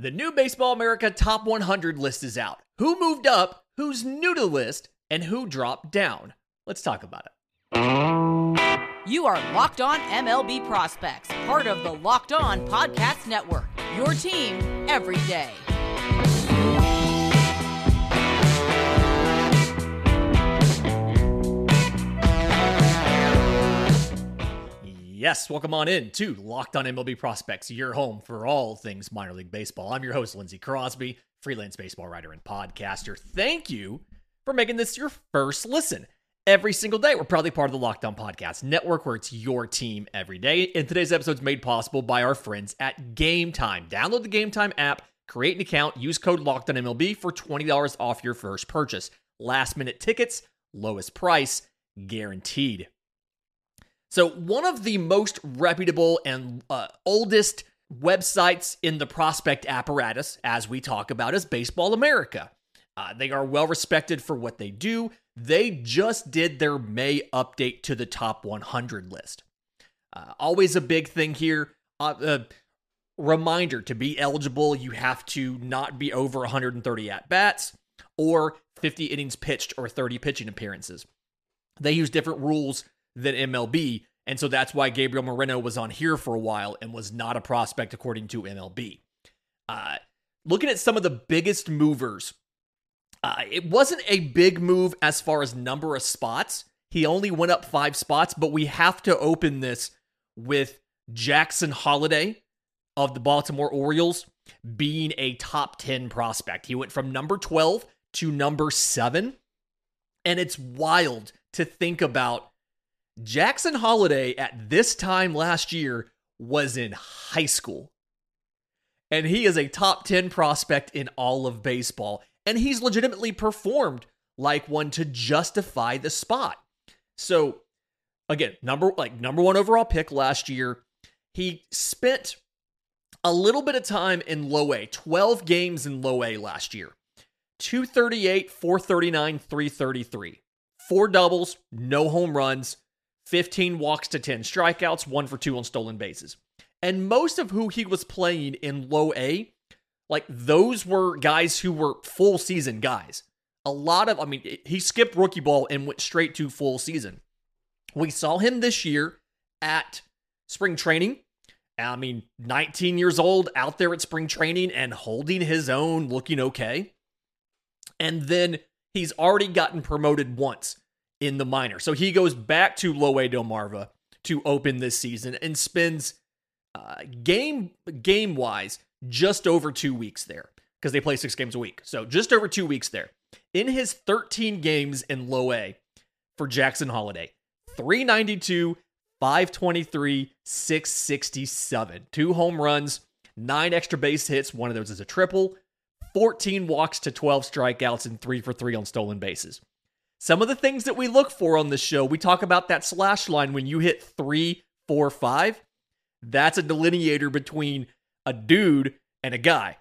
The new Baseball America Top 100 list is out. Who moved up, who's new to the list, and who dropped down? Let's talk about it. You are Locked On MLB Prospects, part of the Locked On Podcast Network. Your team every day. Yes, welcome on in to Locked On MLB Prospects, your home for all things minor league baseball. I'm your host, Lindsay Crosby, freelance baseball writer and podcaster. Thank you for making this your first listen. Every single day, we're proudly part of the Locked On Podcast Network, where it's your team every day. And today's episode is made possible by our friends at Game Time. Download the Game Time app, create an account, use code Locked On MLB for $20 off your first purchase. Last minute tickets, lowest price, guaranteed. So, one of the most reputable and uh, oldest websites in the prospect apparatus, as we talk about, is Baseball America. Uh, they are well respected for what they do. They just did their May update to the top 100 list. Uh, always a big thing here. Uh, reminder to be eligible, you have to not be over 130 at bats or 50 innings pitched or 30 pitching appearances. They use different rules than MLB. And so that's why Gabriel Moreno was on here for a while and was not a prospect according to MLB. Uh, looking at some of the biggest movers, uh, it wasn't a big move as far as number of spots. He only went up five spots, but we have to open this with Jackson Holliday of the Baltimore Orioles being a top 10 prospect. He went from number 12 to number seven. And it's wild to think about Jackson Holliday at this time last year was in high school. And he is a top 10 prospect in all of baseball. And he's legitimately performed like one to justify the spot. So, again, number like number one overall pick last year. He spent a little bit of time in low A, 12 games in low A last year. 238, 439, 333. Four doubles, no home runs, 15 walks to 10 strikeouts, one for two on stolen bases. And most of who he was playing in low A, like those were guys who were full season guys. A lot of, I mean, he skipped rookie ball and went straight to full season. We saw him this year at spring training. I mean, 19 years old out there at spring training and holding his own, looking okay. And then he's already gotten promoted once in the minor. So he goes back to Low A Delmarva to open this season and spends uh, game game wise just over two weeks there because they play six games a week. So just over two weeks there. In his 13 games in Low for Jackson Holliday, 392, 523, 667. Two home runs, nine extra base hits. One of those is a triple, 14 walks to 12 strikeouts, and three for three on stolen bases. Some of the things that we look for on this show, we talk about that slash line when you hit three, four, five. That's a delineator between a dude and a guy.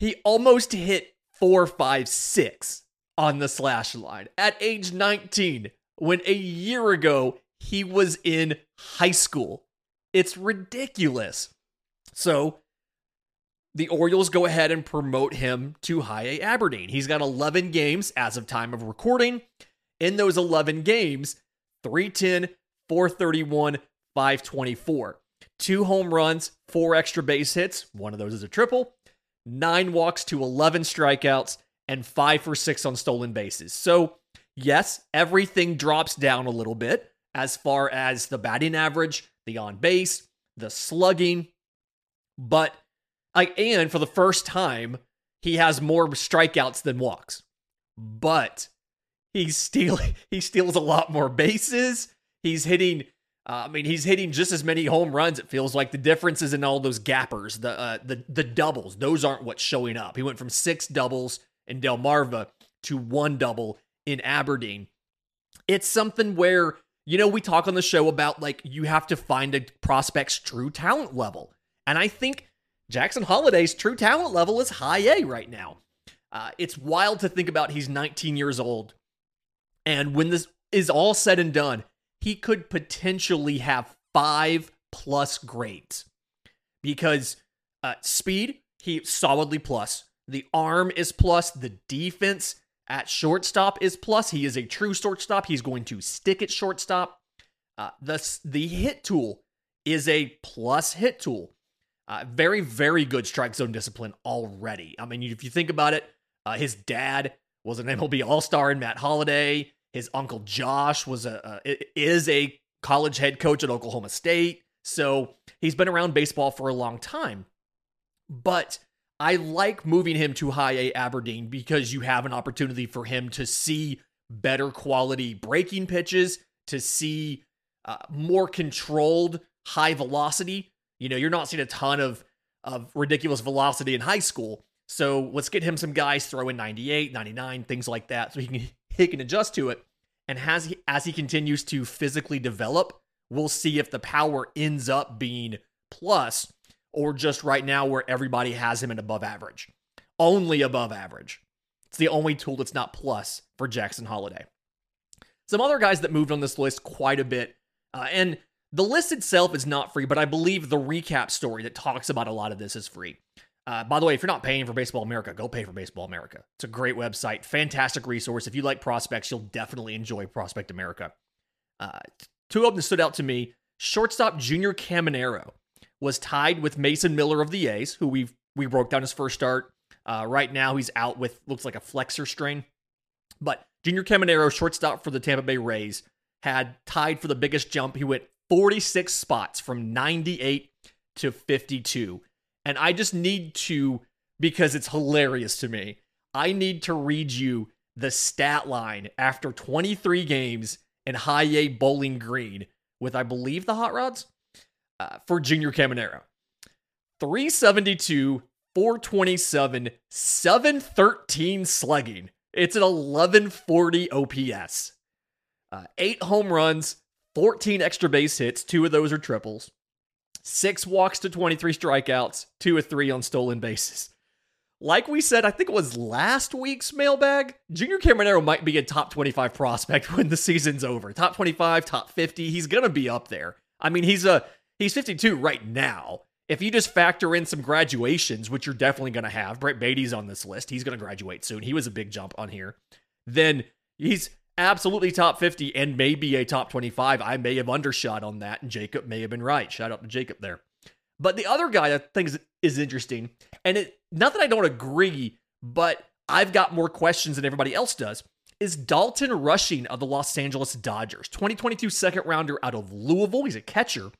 He almost hit four, five, six on the slash line at age 19 when a year ago he was in high school. It's ridiculous. So the Orioles go ahead and promote him to high A Aberdeen. He's got 11 games as of time of recording. In those 11 games, 310, 431, 524. Two home runs, four extra base hits. One of those is a triple, nine walks to 11 strikeouts, and five for six on stolen bases. So, yes, everything drops down a little bit as far as the batting average, the on base, the slugging, but like, and for the first time, he has more strikeouts than walks. But he's stealing he steals a lot more bases. He's hitting uh, I mean, he's hitting just as many home runs. It feels like the difference is in all those gappers, the uh, the the doubles. Those aren't what's showing up. He went from six doubles in Delmarva to one double in Aberdeen. It's something where you know we talk on the show about like you have to find a prospect's true talent level, and I think Jackson Holliday's true talent level is high A right now. Uh, it's wild to think about he's 19 years old. And when this is all said and done, he could potentially have five plus grades because uh, speed, he solidly plus. The arm is plus. The defense at shortstop is plus. He is a true shortstop. He's going to stick at shortstop. Uh, the, the hit tool is a plus hit tool. Uh, very, very good strike zone discipline already. I mean, if you think about it, uh, his dad was an MLB All Star in Matt Holliday. His uncle Josh was a is a college head coach at Oklahoma State. So he's been around baseball for a long time. But I like moving him to high A Aberdeen because you have an opportunity for him to see better quality breaking pitches, to see uh, more controlled high velocity. You know, you're not seeing a ton of of ridiculous velocity in high school. So let's get him some guys throwing 98, 99, things like that, so he can he can adjust to it. And as he as he continues to physically develop, we'll see if the power ends up being plus or just right now where everybody has him at above average. Only above average. It's the only tool that's not plus for Jackson Holliday. Some other guys that moved on this list quite a bit, uh, and the list itself is not free, but I believe the recap story that talks about a lot of this is free. Uh, by the way, if you're not paying for Baseball America, go pay for Baseball America. It's a great website, fantastic resource. If you like prospects, you'll definitely enjoy Prospect America. Uh, two of them stood out to me. Shortstop Junior Caminero was tied with Mason Miller of the A's, who we we broke down his first start. Uh, right now, he's out with looks like a flexor strain. But Junior Caminero, shortstop for the Tampa Bay Rays, had tied for the biggest jump. He went 46 spots from 98 to 52. And I just need to, because it's hilarious to me, I need to read you the stat line after 23 games in high A Bowling Green with, I believe, the Hot Rods uh, for Junior Caminero 372, 427, 713 slugging. It's an 1140 OPS. Uh, eight home runs, 14 extra base hits. Two of those are triples six walks to 23 strikeouts, two or three on stolen bases. Like we said, I think it was last week's mailbag. Junior Caminero might be a top 25 prospect when the season's over. Top 25, top 50. He's gonna be up there. I mean, he's a he's 52 right now. If you just factor in some graduations, which you're definitely gonna have, Brett Baty's on this list. He's gonna graduate soon. He was a big jump on here. Then he's absolutely top 50 and maybe a top 25. I may have undershot on that, and Jacob may have been right. Shout out to Jacob there. But the other guy I think is, is interesting, and it not that I don't agree, but I've got more questions than everybody else does, is Dalton Rushing of the Los Angeles Dodgers. 2022 second rounder out of Louisville. He's a catcher,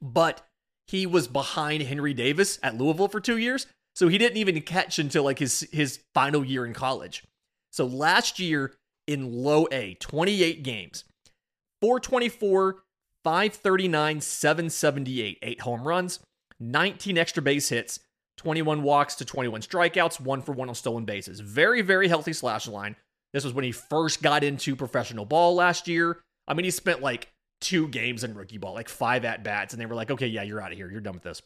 but he was behind Henry Davis at Louisville for two years. So he didn't even catch until like his his final year in college. So last year, in low A, 28 games, 424, 539, 778, eight home runs, 19 extra base hits, 21 walks to 21 strikeouts, one for one on stolen bases. Very, very healthy slash line. This was when he first got into professional ball last year. I mean, he spent like two games in rookie ball, like five at bats, and they were like, okay, yeah, you're out of here. You're done with this.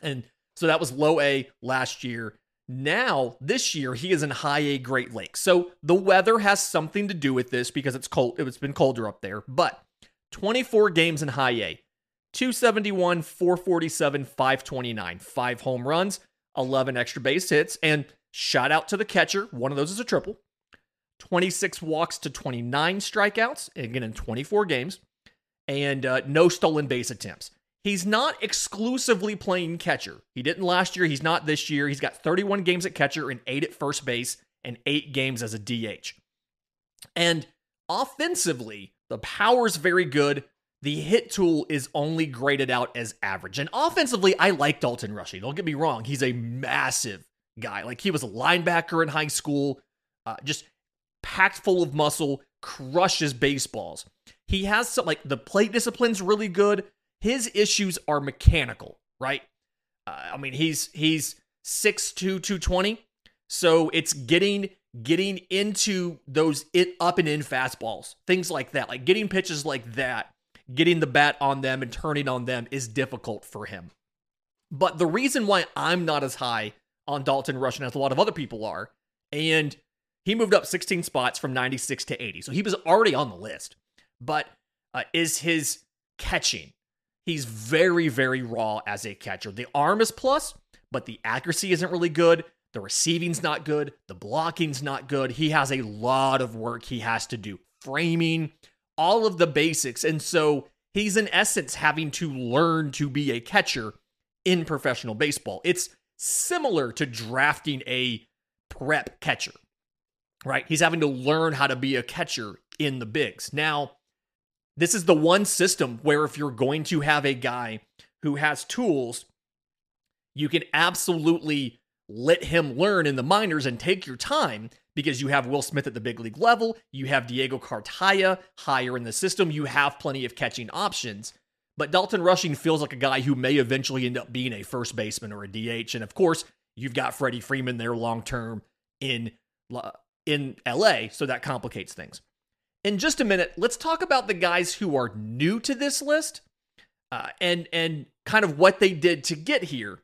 And so that was low A last year. Now, this year, he is in high A Great Lakes. So the weather has something to do with this because it's cold. It's been colder up there. But 24 games in high A, 271, 447, 529, five home runs, 11 extra base hits, and shout out to the catcher. One of those is a triple. 26 walks to 29 strikeouts, again in 24 games, and uh, no stolen base attempts. He's not exclusively playing catcher. He didn't last year. He's not this year. He's got 31 games at catcher and eight at first base and eight games as a DH. And offensively, the power's very good. The hit tool is only graded out as average. And offensively, I like Dalton Rushing. Don't get me wrong. He's a massive guy. Like he was a linebacker in high school, uh, just packed full of muscle, crushes baseballs. He has some, like, the plate discipline's really good his issues are mechanical, right? Uh, I mean, he's he's 6'2", 220. So it's getting getting into those it up and in fastballs, things like that, like getting pitches like that, getting the bat on them and turning on them is difficult for him. But the reason why I'm not as high on Dalton Rushing as a lot of other people are, and he moved up 16 spots from 96 to 80, so he was already on the list. But uh, is his catching? He's very, very raw as a catcher. The arm is plus, but the accuracy isn't really good. The receiving's not good. The blocking's not good. He has a lot of work he has to do. Framing, all of the basics. And so he's in essence having to learn to be a catcher in professional baseball. It's similar to drafting a prep catcher, right? He's having to learn how to be a catcher in the bigs. Now, this is the one system where if you're going to have a guy who has tools, you can absolutely let him learn in the minors and take your time because you have Will Smith at the big league level, you have Diego Cartaya higher in the system, you have plenty of catching options. But Dalton Rushing feels like a guy who may eventually end up being a first baseman or a DH. And of course, you've got Freddie Freeman there long term in uh, in LA, so that complicates things. In just a minute, let's talk about the guys who are new to this list uh, and and kind of what they did to get here.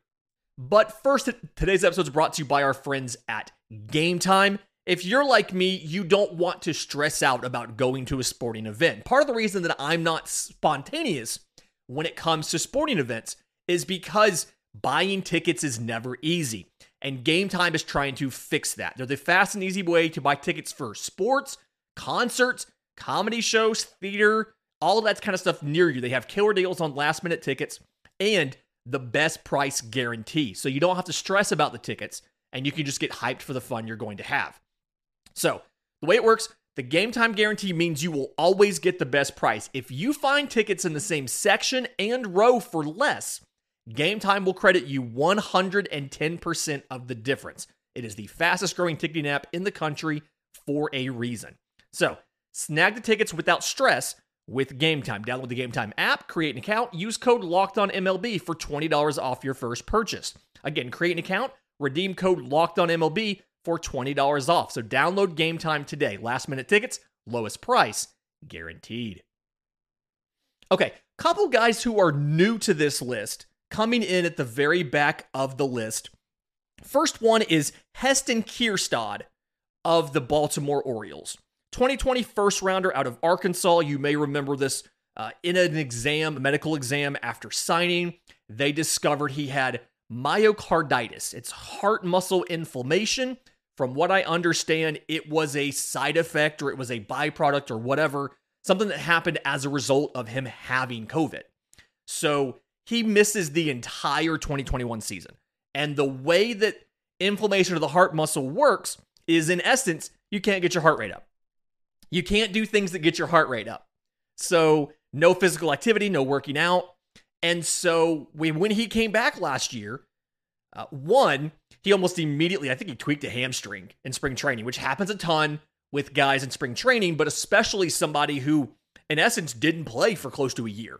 But first, today's episode is brought to you by our friends at Game Time. If you're like me, you don't want to stress out about going to a sporting event. Part of the reason that I'm not spontaneous when it comes to sporting events is because buying tickets is never easy. And Game Time is trying to fix that. They're the fast and easy way to buy tickets for sports, concerts, comedy shows, theater, all that kind of stuff near you. They have killer deals on last minute tickets and the best price guarantee. So you don't have to stress about the tickets and you can just get hyped for the fun you're going to have. So, the way it works, the game time guarantee means you will always get the best price. If you find tickets in the same section and row for less, Game Time will credit you 110% of the difference. It is the fastest growing ticketing app in the country for a reason. So, snag the tickets without stress with Game Time. Download the Game Time app, create an account, use code Locked On MLB for $20 off your first purchase. Again, create an account, redeem code Locked On MLB for $20 off. So download Game Time today. Last minute tickets, lowest price, guaranteed. Okay, couple guys who are new to this list coming in at the very back of the list. First one is Heston Kjerstad of the Baltimore Orioles. 2020 first rounder out of Arkansas. You may remember this uh, in an exam, medical exam after signing. They discovered he had myocarditis. It's heart muscle inflammation. From what I understand, it was a side effect or it was a byproduct or whatever, something that happened as a result of him having COVID. So he misses the entire 2021 season. And the way that inflammation of the heart muscle works is, in essence, you can't get your heart rate up. You can't do things that get your heart rate up. So, no physical activity, no working out. And so, when he came back last year, uh, one, he almost immediately, I think he tweaked a hamstring in spring training, which happens a ton with guys in spring training, but especially somebody who, in essence, didn't play for close to a year.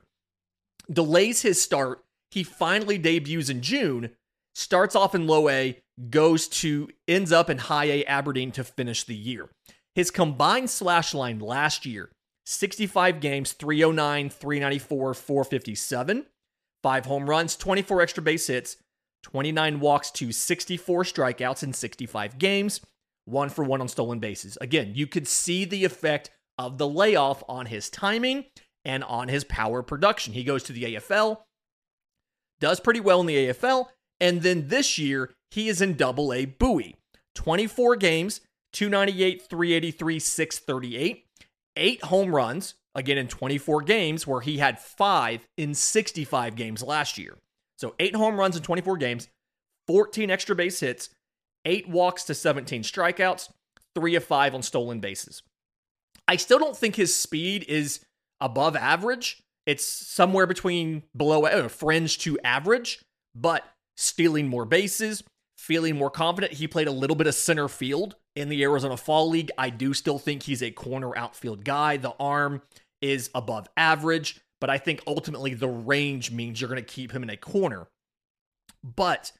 Delays his start. He finally debuts in June, starts off in low A, goes to, ends up in high A Aberdeen to finish the year. His combined slash line last year 65 games, 309, 394, 457, five home runs, 24 extra base hits, 29 walks to 64 strikeouts in 65 games, one for one on stolen bases. Again, you could see the effect of the layoff on his timing and on his power production. He goes to the AFL, does pretty well in the AFL, and then this year he is in double A Bowie. 24 games, 298, 383, 638. Eight home runs, again in 24 games, where he had five in 65 games last year. So eight home runs in 24 games, 14 extra base hits, eight walks to 17 strikeouts, three of five on stolen bases. I still don't think his speed is above average. It's somewhere between below uh, fringe to average, but stealing more bases, feeling more confident. He played a little bit of center field in the Arizona Fall League. I do still think he's a corner outfield guy. The arm is above average, but I think ultimately the range means you're going to keep him in a corner. But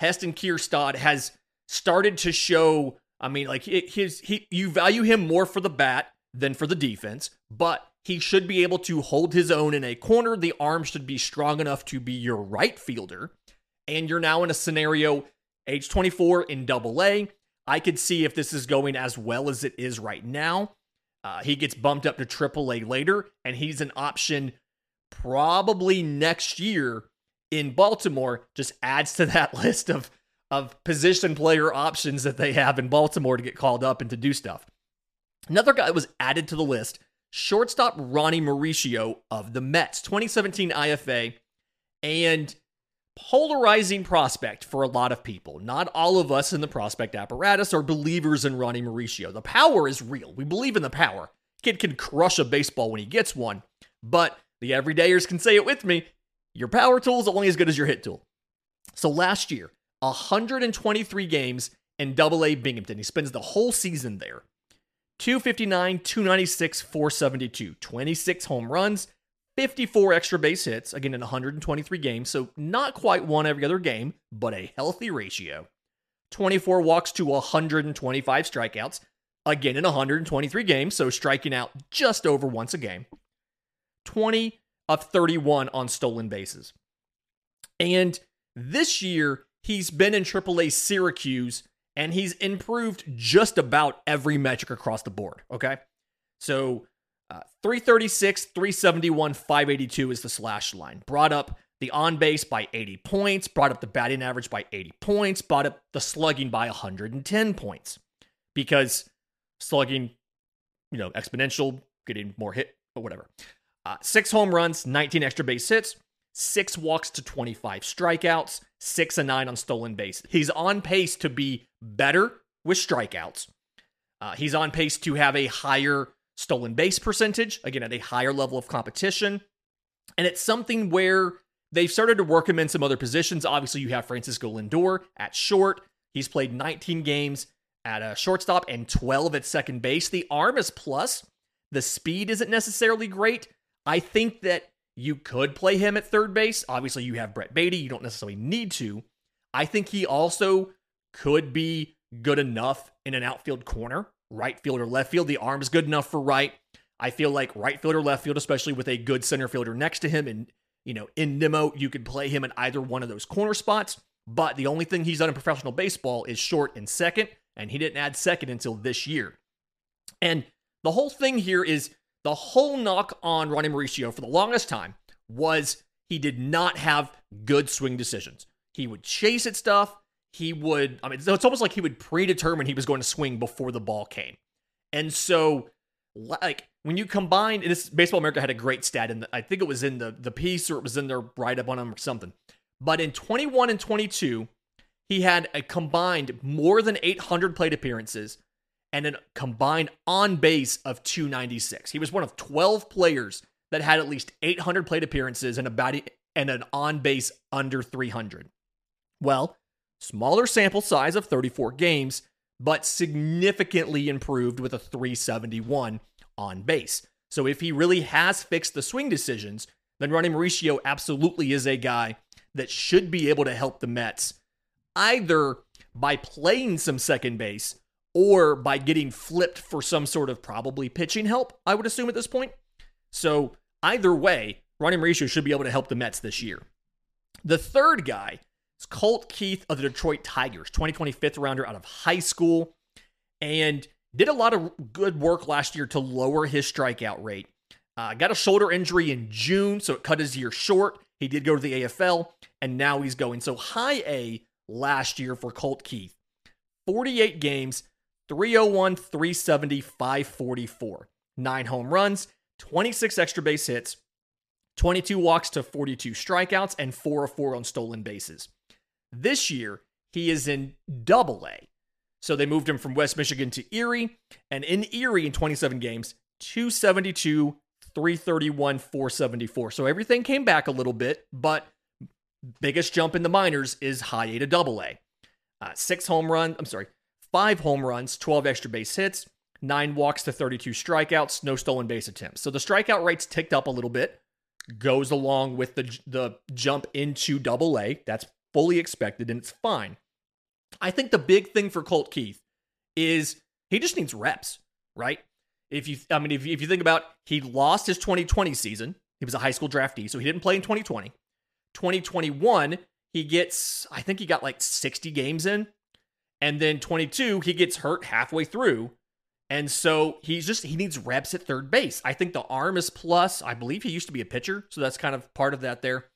Heston Kjerstad has started to show. I mean, like his he you value him more for the bat than for the defense, but he should be able to hold his own in a corner. The arm should be strong enough to be your right fielder. And you're now in a scenario age 24 in double A. I could see if this is going as well as it is right now. Uh, he gets bumped up to triple A later, and he's an option probably next year in Baltimore just adds to that list of of position player options that they have in Baltimore to get called up and to do stuff. Another guy was added to the list, shortstop Ronny Mauricio of the Mets, 2017 IFA, and polarizing prospect for a lot of people. Not all of us in the prospect apparatus are believers in Ronny Mauricio. The power is real. We believe in the power. Kid can crush a baseball when he gets one, but the everydayers can say it with me. Your power tool is only as good as your hit tool. So last year, 123 games in Double A Binghamton. He spends the whole season there. 259, 296, 472, 26 home runs, 54 extra base hits, again in 123 games, so not quite one every other game, but a healthy ratio. 24 walks to 125 strikeouts, again in 123 games, so striking out just over once a game. 20 of 31 on stolen bases. And this year, he's been in AAA Syracuse and he's improved just about every metric across the board. Okay. So uh, 336, 371, 582 is the slash line. Brought up the on base by 80 points, brought up the batting average by 80 points, brought up the slugging by 110 points because slugging, you know, exponential, getting more hit or whatever. Uh, six home runs, 19 extra base hits, six walks to 25 strikeouts, six and nine on stolen base. He's on pace to be better with strikeouts. Uh, he's on pace to have a higher stolen base percentage, again, at a higher level of competition. And it's something where they've started to work him in some other positions. Obviously, you have Francisco Lindor at short. He's played 19 games at a shortstop and 12 at second base. The arm is plus. The speed isn't necessarily great. I think that you could play him at third base. Obviously, you have Brett Baty. You don't necessarily need to. I think he also could be good enough in an outfield corner right field or left field. The arm is good enough for right. I feel like right field or left field, especially with a good center fielder next to him, and you know, in Nimmo, you could play him in either one of those corner spots. But the only thing he's done in professional baseball is short and second, and he didn't add second until this year. And the whole thing here is the whole knock on Ronny Mauricio for the longest time was he did not have good swing decisions. He would chase at stuff he would, I mean, it's almost like he would predetermine he was going to swing before the ball came. And so, like, when you combine, this Baseball America had a great stat, and I think it was in the, the piece or it was in their write up on him or something. But in 21 and 22, he had a combined more than 800 plate appearances and a combined on base of 296. He was one of 12 players that had at least 800 plate appearances and about and an on base under 300. Well, Smaller sample size of 34 games, but significantly improved with a 371 on base. So if he really has fixed the swing decisions, then Ronny Mauricio absolutely is a guy that should be able to help the Mets either by playing some second base or by getting flipped for some sort of probably pitching help, I would assume at this point. So either way, Ronny Mauricio should be able to help the Mets this year. The third guy it's Colt Keith of the Detroit Tigers, 2020 fifth rounder out of high school, and did a lot of good work last year to lower his strikeout rate. Uh, got a shoulder injury in June, so it cut his year short. He did go to the AFL, and now he's going. So high A last year for Colt Keith 48 games, 301, 370, 544, nine home runs, 26 extra base hits, 22 walks to 42 strikeouts, and 4 of 4 on stolen bases. This year, he is in double A. So they moved him from West Michigan to Erie. And in Erie, in 27 games, 272, 331, 474. So everything came back a little bit, but biggest jump in the minors is high A to double A. Uh, six home runs, I'm sorry, five home runs, 12 extra base hits, nine walks to 32 strikeouts, no stolen base attempts. So the strikeout rates ticked up a little bit, goes along with the, the jump into double A. That's fully expected, and it's fine. I think the big thing for Colt Keith is he just needs reps, right? If you, I mean, if you, if you think about, he lost his 2020 season. He was a high school draftee, so he didn't play in 2020. 2021, he gets, I think he got like 60 games in, and then 22, he gets hurt halfway through, and so he's just he needs reps at third base. I think the arm is plus. I believe he used to be a pitcher, so that's kind of part of that there.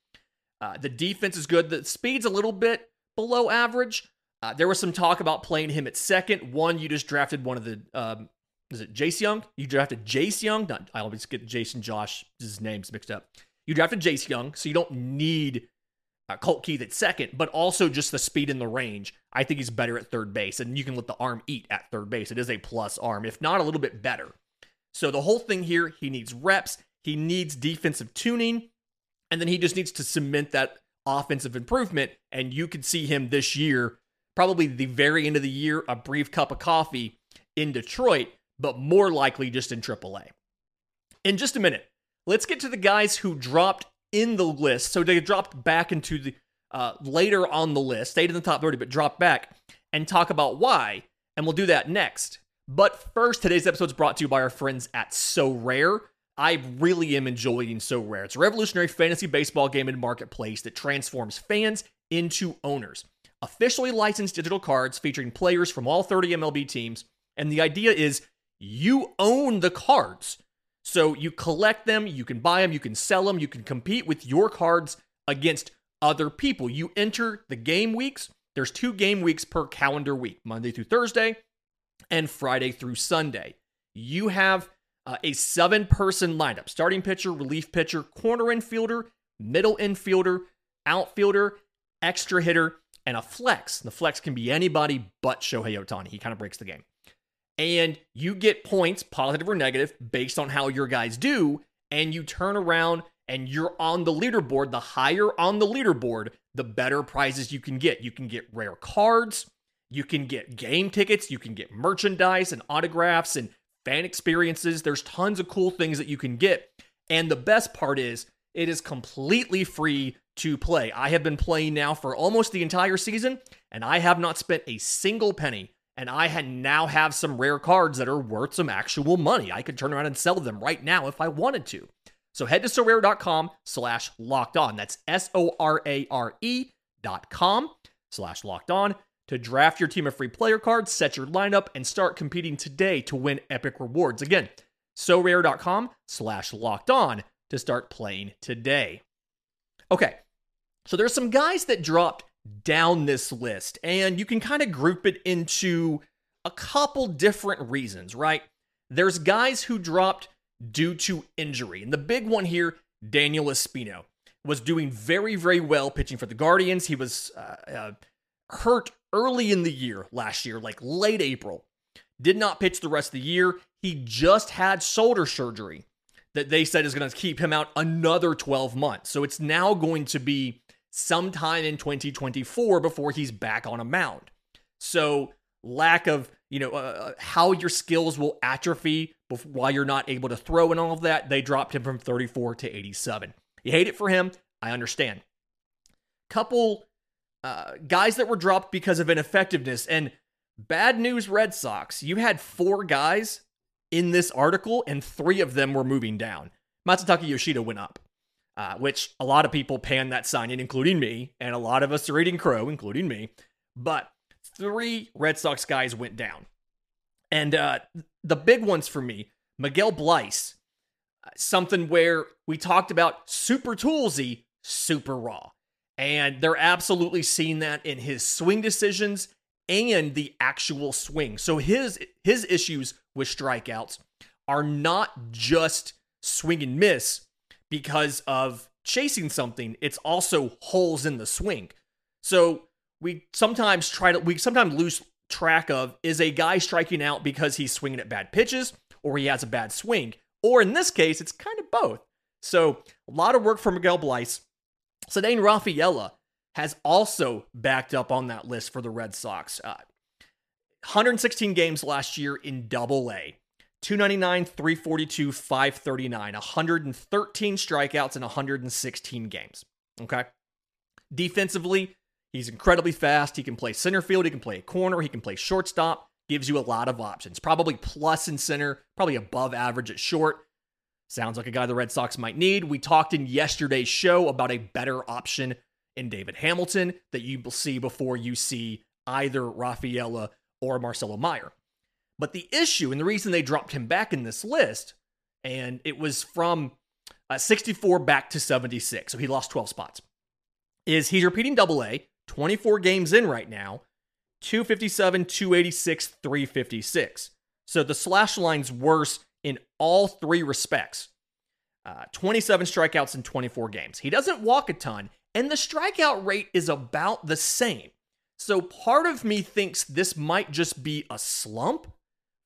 Uh, the defense is good. The speed's a little bit below average. Uh, there was some talk about playing him at second. One, you just drafted one of the, um, is it Jace Jung? You drafted Jace Jung. Not, I always get Jason Josh. Josh's names mixed up. You drafted Jace Jung, so you don't need uh, Colt Keith at second, but also just the speed and the range. I think he's better at third base, and you can let the arm eat at third base. It is a plus arm, if not a little bit better. So the whole thing here, he needs reps, he needs defensive tuning, and then he just needs to cement that offensive improvement. And you could see him this year, probably the very end of the year, a brief cup of coffee in Detroit, but more likely just in AAA. In just a minute, let's get to the guys who dropped in the list. So they dropped back into the uh, later on the list, stayed in the top 30, but dropped back, and talk about why. And we'll do that next. But first, today's episode is brought to you by our friends at Sorare. I really am enjoying Sorare. It's a revolutionary fantasy baseball game and marketplace that transforms fans into owners. Officially licensed digital cards featuring players from all 30 MLB teams. And the idea is you own the cards. So you collect them, you can buy them, you can sell them, you can compete with your cards against other people. You enter the game weeks. There's two game weeks per calendar week, Monday through Thursday and Friday through Sunday. You have uh, a seven person lineup starting pitcher, relief pitcher, corner infielder, middle infielder, outfielder, extra hitter, and a flex. The flex can be anybody but Shohei Ohtani. He kind of breaks the game. And you get points, positive or negative, based on how your guys do. And you turn around and you're on the leaderboard. The higher on the leaderboard, the better prizes you can get. You can get rare cards, you can get game tickets, you can get merchandise and autographs and fan experiences. There's tons of cool things that you can get. And the best part is, it is completely free to play. I have been playing now for almost the entire season, and I have not spent a single penny. And I had now have some rare cards that are worth some actual money. I could turn around and sell them right now if I wanted to. So head to sorare.com slash locked on. That's S O R A R E dot com slash locked on to draft your team of free player cards, set your lineup, and start competing today to win epic rewards. Again, sorare.com slash locked on to start playing today. Okay, so there's some guys that dropped down this list, and you can kind of group it into a couple different reasons, right? There's guys who dropped due to injury. And the big one here, Daniel Espino, was doing very, very well pitching for the Guardians. He was uh, uh, hurt early in the year last year, like late April. Did not pitch the rest of the year. He just had shoulder surgery that they said is going to keep him out another 12 months. So it's now going to be sometime in 2024 before he's back on a mound. So lack of, you know, uh, uh how your skills will atrophy while you're not able to throw and all of that, they dropped him from 34 to 87. You hate it for him. I understand. Couple uh, guys that were dropped because of ineffectiveness. And bad news, Red Sox. You had four guys in this article, and three of them were moving down. Masataka Yoshida went up, uh, which a lot of people pan that signing, including me, and a lot of us are eating crow, including me. But three Red Sox guys went down. And uh, the big ones for me, Miguel Bleis, uh, something where we talked about super toolsy, super raw. And they're absolutely seeing that in his swing decisions and the actual swing. So his his issues with strikeouts are not just swing and miss because of chasing something, it's also holes in the swing. So we sometimes try to we sometimes lose track of is a guy striking out because he's swinging at bad pitches or he has a bad swing, or in this case, it's kind of both. So a lot of work for Miguel Bleis. Ceddanne Rafaela has also backed up on that list for the Red Sox. Uh, 116 games last year in double A. 299, 342, 539, 113 strikeouts in 116 games. Okay. Defensively, he's incredibly fast. He can play center field, he can play corner, he can play shortstop, gives you a lot of options. Probably plus in center, probably above average at short. Sounds like a guy the Red Sox might need. We talked in yesterday's show about a better option in David Hamilton that you will see before you see either Rafaela or Marcelo Meyer. But the issue and the reason they dropped him back in this list, and it was from uh, 64 back to 76, so he lost 12 spots. is he's repeating double A, 24 games in right now, 257, 286, 356. So the slash line's worse in all three respects. Uh, 27 strikeouts in 24 games. He doesn't walk a ton, and the strikeout rate is about the same. So part of me thinks this might just be a slump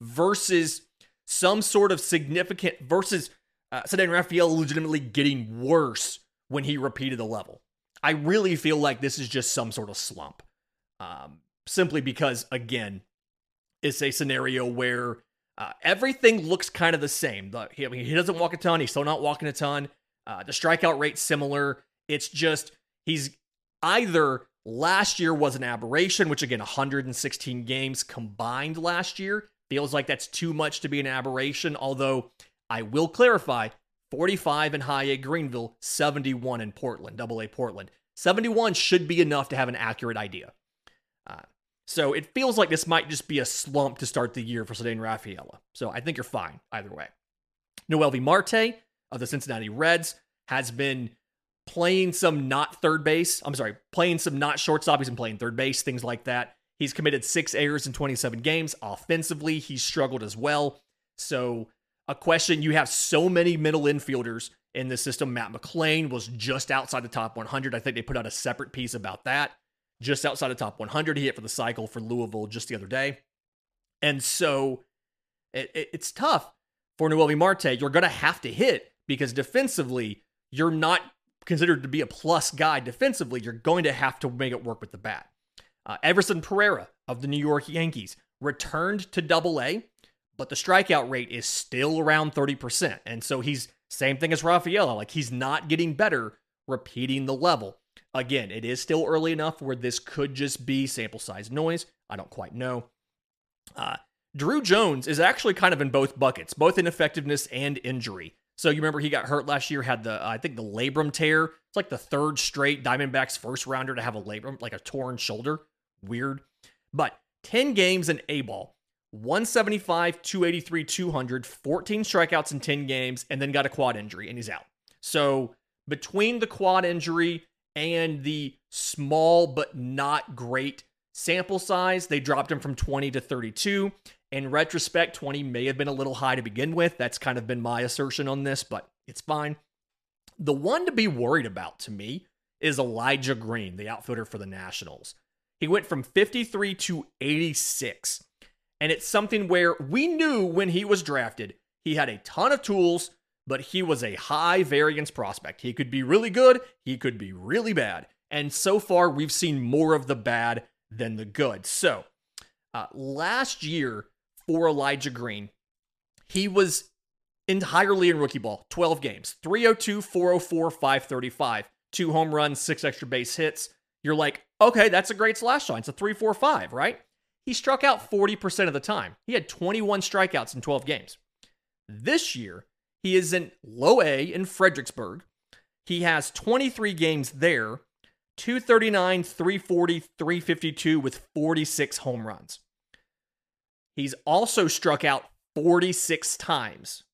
versus some sort of significant versus uh, Ceddanne Rafaela legitimately getting worse when he repeated the level. I really feel like this is just some sort of slump. Um, simply because, again, it's a scenario where uh, everything looks kind of the same. He, I mean, he doesn't walk a ton. He's still not walking a ton. Uh, the strikeout rate's similar. It's just he's either last year was an aberration, which again, 116 games combined last year feels like that's too much to be an aberration. Although I will clarify 45 in high A Greenville, 71 in Portland, double A Portland. 71 should be enough to have an accurate idea. Uh, so it feels like this might just be a slump to start the year for Ceddanne Rafaela. So I think you're fine either way. Noelvi Marte of the Cincinnati Reds has been playing some not third base. I'm sorry, playing some not shortstop. He's been playing third base, things like that. He's committed six errors in 27 games. Offensively, he's struggled as well. So, a question you have so many middle infielders in the system. Matt McLain was just outside the top 100. I think they put out a separate piece about that. Just outside the top 100. He hit for the cycle for Louisville just the other day. And so, it, it, it's tough for Noelvi Marte. You're going to have to hit because defensively, you're not considered to be a plus guy defensively. You're going to have to make it work with the bat. Uh, Everson Pereira of the New York Yankees returned to double A, but the strikeout rate is still around 30%. And so he's same thing as Rafaela. Like he's not getting better repeating the level. Again, it is still early enough where this could just be sample size noise. I don't quite know. Uh, Drew Jones is actually kind of in both buckets, both in effectiveness and injury. So you remember he got hurt last year, had the, uh, I think the labrum tear. It's like the third straight Diamondbacks first rounder to have a labrum, like a torn shoulder. Weird. But 10 games in A ball, 175, 283, 200, 14 strikeouts in 10 games, and then got a quad injury, and he's out. So between the quad injury and the small but not great sample size, they dropped him from 20 to 32. In retrospect, 20 may have been a little high to begin with. That's kind of been my assertion on this, but it's fine. The one to be worried about to me is Elijah Green, the outfielder for the Nationals. He went from 53 to 86. And it's something where we knew when he was drafted, he had a ton of tools, but he was a high variance prospect. He could be really good, he could be really bad. And so far, we've seen more of the bad than the good. So, uh, last year for Elijah Green, he was entirely in rookie ball 12 games 302, 404, 535, two home runs, six extra base hits. You're like, okay, that's a great slash line. It's a 345, right? He struck out 40% of the time. He had 21 strikeouts in 12 games. This year, he is in low A in Fredericksburg. He has 23 games there, 239, 340, 352 with 46 home runs. He's also struck out 46 times.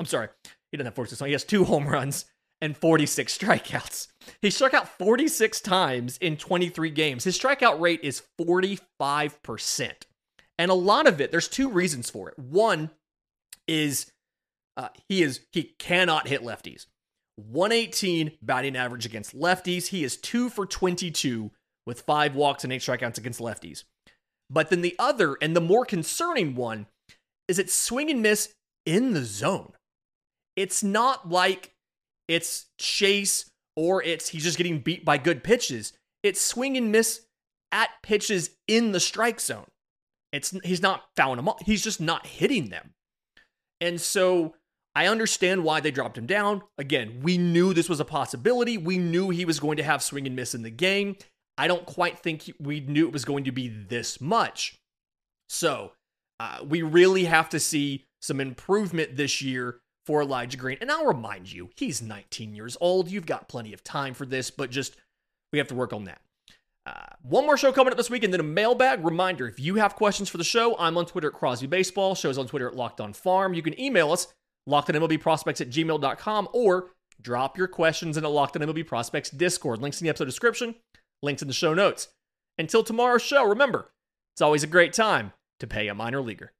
I'm sorry, he doesn't have 46. He has two home runs and 46 strikeouts. He struck out 46 times in 23 games. His strikeout rate is 45%. And a lot of it, there's two reasons for it. One is uh, he is he cannot hit lefties. 118 batting average against lefties. He is 2 for 22 with 5 walks and 8 strikeouts against lefties. But then the other and the more concerning one is it's swing and miss in the zone. It's not like it's chase or it's he's just getting beat by good pitches. It's swing and miss at pitches in the strike zone. It's he's not fouling them off. He's just not hitting them. And so I understand why they dropped him down. Again, we knew this was a possibility. We knew he was going to have swing and miss in the game. I don't quite think we knew it was going to be this much. So uh, we really have to see some improvement this year for Elijah Green. And I'll remind you, he's 19 years old. You've got plenty of time for this, but just we have to work on that. Uh, one more show coming up this week, and then a mailbag. Reminder if you have questions for the show, I'm on Twitter at Crosby Baseball. Show's on Twitter at Locked On Farm. You can email us, lockedonmlbprospects at gmail.com, or Drop your questions in the Locked on MLB Prospects Discord. Links in the episode description, links in the show notes. Until tomorrow's show, remember, it's always a great time to pay a minor leaguer.